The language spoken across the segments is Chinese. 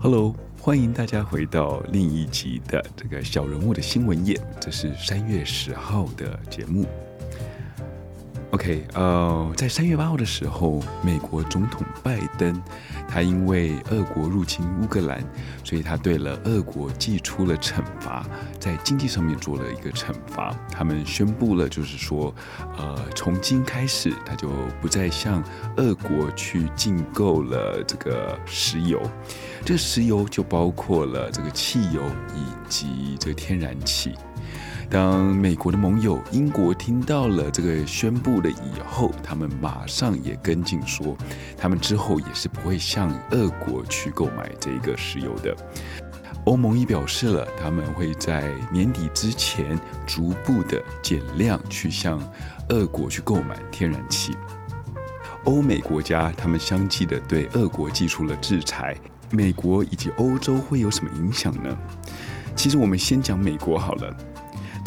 Hello，欢迎大家回到另一集的这个小人物的新闻夜。这是三月十号的节目。呃，在三月八号的时候，美国总统拜登，他因为俄国入侵乌克兰，所以他对了俄国寄出了惩罚，在经济上面做了一个惩罚。他们宣布了，就是说，呃，从今开始，他就不再向俄国去进购了这个石油。这个石油就包括了这个汽油以及这个天然气。当美国的盟友英国听到了这个宣布了以后，他们马上也跟进说，他们之后也是不会向俄国去购买这个石油的。欧盟也表示了，他们会在年底之前逐步的减量去向俄国去购买天然气。欧美国家他们相继的对俄国祭出了制裁，美国以及欧洲会有什么影响呢？其实我们先讲美国好了。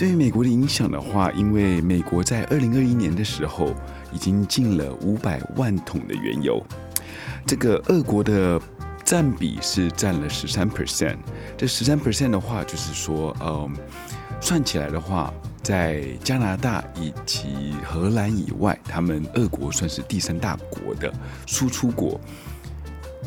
对于美国的影响的话，因为美国在二零二一年的时候已经进了五百万桶的原油，这个俄国的占比是占了十三 percent。这十三 percent 的话，就是说，嗯，算起来的话，在加拿大以及荷兰以外，他们俄国算是第三大国的输出国。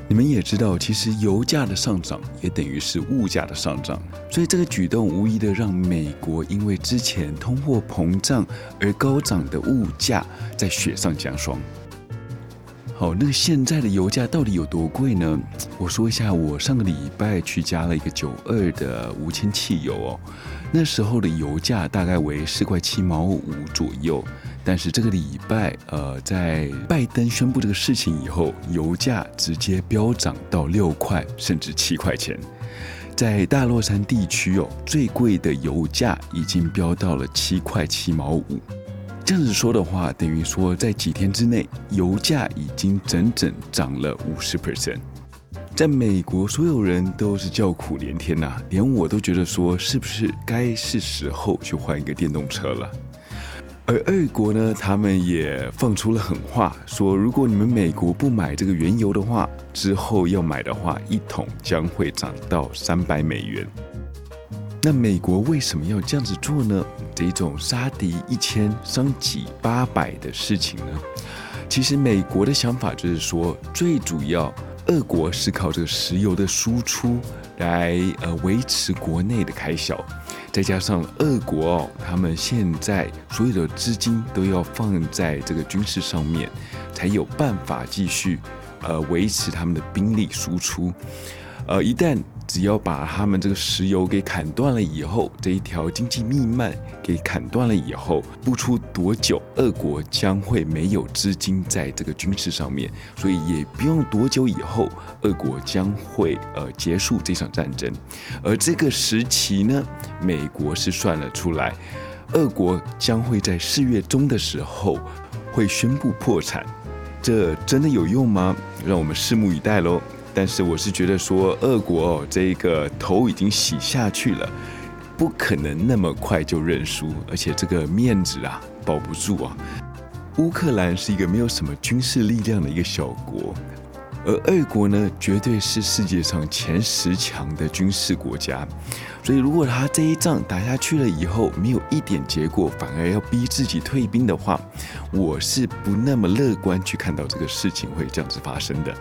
你们也知道，其实油价的上涨也等于是物价的上涨，所以这个举动无疑的让美国因为之前通货膨胀而高涨的物价在雪上加霜。好，那现在的油价到底有多贵呢？我说一下，我上个礼拜去加了一个九二的无铅汽油哦，那时候的油价大概为四块七毛五左右。但是这个礼拜，呃，在拜登宣布这个事情以后，油价直接飙涨到六块甚至七块钱。在大洛杉地区哦，最贵的油价已经飙到了七块七毛五。这样子说的话，等于说在几天之内，油价已经整整涨了五十 percent。在美国，所有人都是叫苦连天呐，连我都觉得说，是不是该是时候去换一个电动车了？而俄国呢，他们也放出了狠话，说如果你们美国不买这个原油的话，之后要买的话，一桶将会涨到三百美元。那美国为什么要这样子做呢？这种杀敌一千伤己八百的事情呢？其实美国的想法就是说，最主要，俄国是靠这个石油的输出来呃维持国内的开销。再加上俄国哦，他们现在所有的资金都要放在这个军事上面，才有办法继续呃维持他们的兵力输出。呃，一旦只要把他们这个石油给砍断了以后，这一条经济命脉给砍断了以后，不出多久，俄国将会没有资金在这个军事上面，所以也不用多久以后，俄国将会呃结束这场战争。而这个时期呢，美国是算了出来，俄国将会在四月中的时候会宣布破产。这真的有用吗？让我们拭目以待喽。但是我是觉得说，俄国哦，这个头已经洗下去了，不可能那么快就认输，而且这个面子啊保不住啊。乌克兰是一个没有什么军事力量的一个小国，而俄国呢，绝对是世界上前十强的军事国家。所以，如果他这一仗打下去了以后，没有一点结果，反而要逼自己退兵的话，我是不那么乐观去看到这个事情会这样子发生的。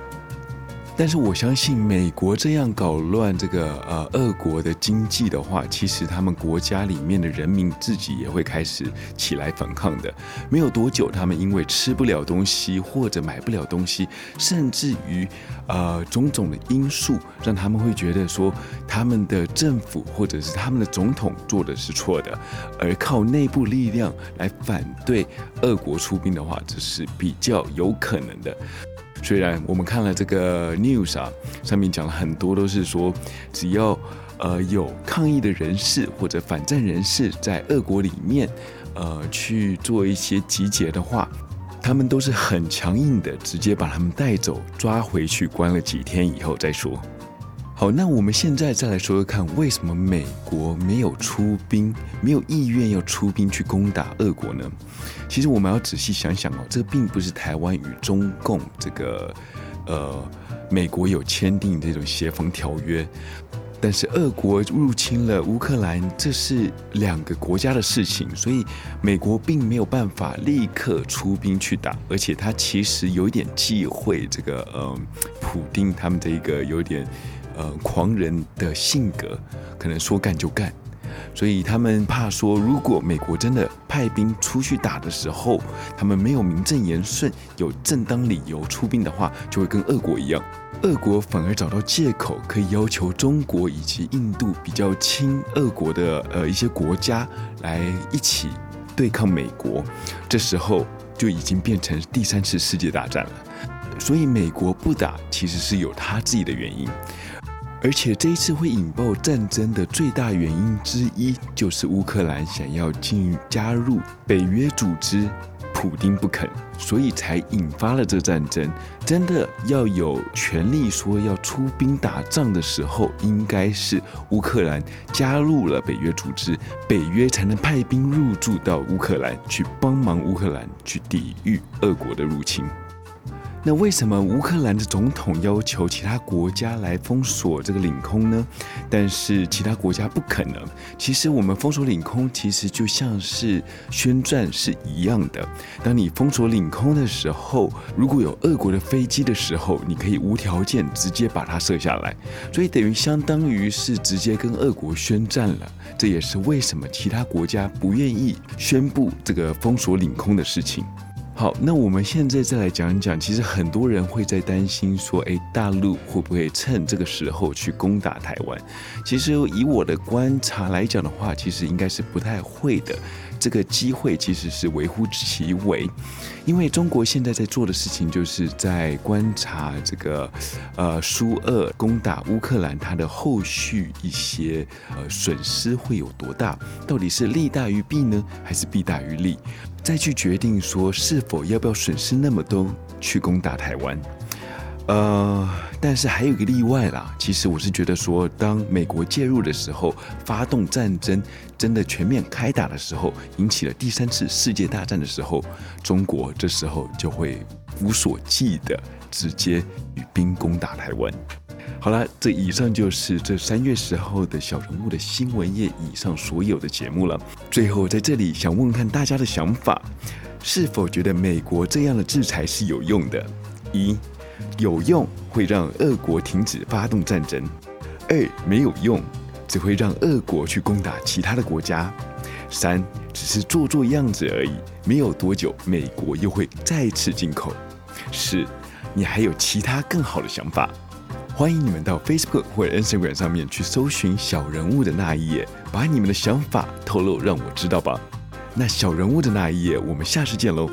但是我相信，美国这样搞乱这个呃俄国的经济的话，其实他们国家里面的人民自己也会开始起来反抗的。没有多久，他们因为吃不了东西或者买不了东西，甚至于呃种种的因素，让他们会觉得说他们的政府或者是他们的总统做的是错的，而靠内部力量来反对俄国出兵的话，这是比较有可能的。虽然我们看了这个 news 啊，上面讲了很多都是说，只要呃有抗议的人士或者反战人士在俄国里面，呃去做一些集结的话，他们都是很强硬的，直接把他们带走，抓回去关了几天以后再说。好，那我们现在再来说说看，为什么美国没有出兵，没有意愿要出兵去攻打俄国呢？其实我们要仔细想想哦，这并不是台湾与中共这个呃美国有签订这种协防条约。但是俄国入侵了乌克兰，这是两个国家的事情，所以美国并没有办法立刻出兵去打，而且他其实有一点忌讳这个呃，普丁他们的一个有点呃狂人的性格，可能说干就干，所以他们怕说，如果美国真的派兵出去打的时候，他们没有名正言顺、有正当理由出兵的话，就会跟俄国一样。俄国反而找到借口，可以要求中国以及印度比较亲俄国的呃一些国家来一起对抗美国。这时候就已经变成第三次世界大战了。所以美国不打其实是有他自己的原因，而且这一次会引爆战争的最大原因之一，就是乌克兰想要进加入北约组织。普丁不肯，所以才引发了这战争。真的要有权利说要出兵打仗的时候，应该是乌克兰加入了北约组织，北约才能派兵入驻到乌克兰去帮忙乌克兰去抵御俄国的入侵。那为什么乌克兰的总统要求其他国家来封锁这个领空呢？但是其他国家不可能。其实我们封锁领空，其实就像是宣战是一样的。当你封锁领空的时候，如果有俄国的飞机的时候，你可以无条件直接把它射下来，所以等于相当于是直接跟俄国宣战了。这也是为什么其他国家不愿意宣布这个封锁领空的事情。好，那我们现在再来讲一讲，其实很多人会在担心说，诶，大陆会不会趁这个时候去攻打台湾？其实以我的观察来讲的话，其实应该是不太会的。这个机会其实是微乎其微，因为中国现在在做的事情，就是在观察这个，呃，苏俄攻打乌克兰，它的后续一些呃损失会有多大？到底是利大于弊呢，还是弊大于利？再去决定说是否要不要损失那么多去攻打台湾。呃，但是还有一个例外啦。其实我是觉得说，当美国介入的时候，发动战争，真的全面开打的时候，引起了第三次世界大战的时候，中国这时候就会无所忌的直接与兵攻打台湾。好了，这以上就是这三月十号的小人物的新闻页以上所有的节目了。最后在这里想问看大家的想法，是否觉得美国这样的制裁是有用的？一有用，会让俄国停止发动战争；二，没有用，只会让俄国去攻打其他的国家；三，只是做做样子而已，没有多久，美国又会再次进口；四，你还有其他更好的想法？欢迎你们到 Facebook 或者 Instagram 上面去搜寻小人物的那一页，把你们的想法透露，让我知道吧。那小人物的那一页，我们下次见喽。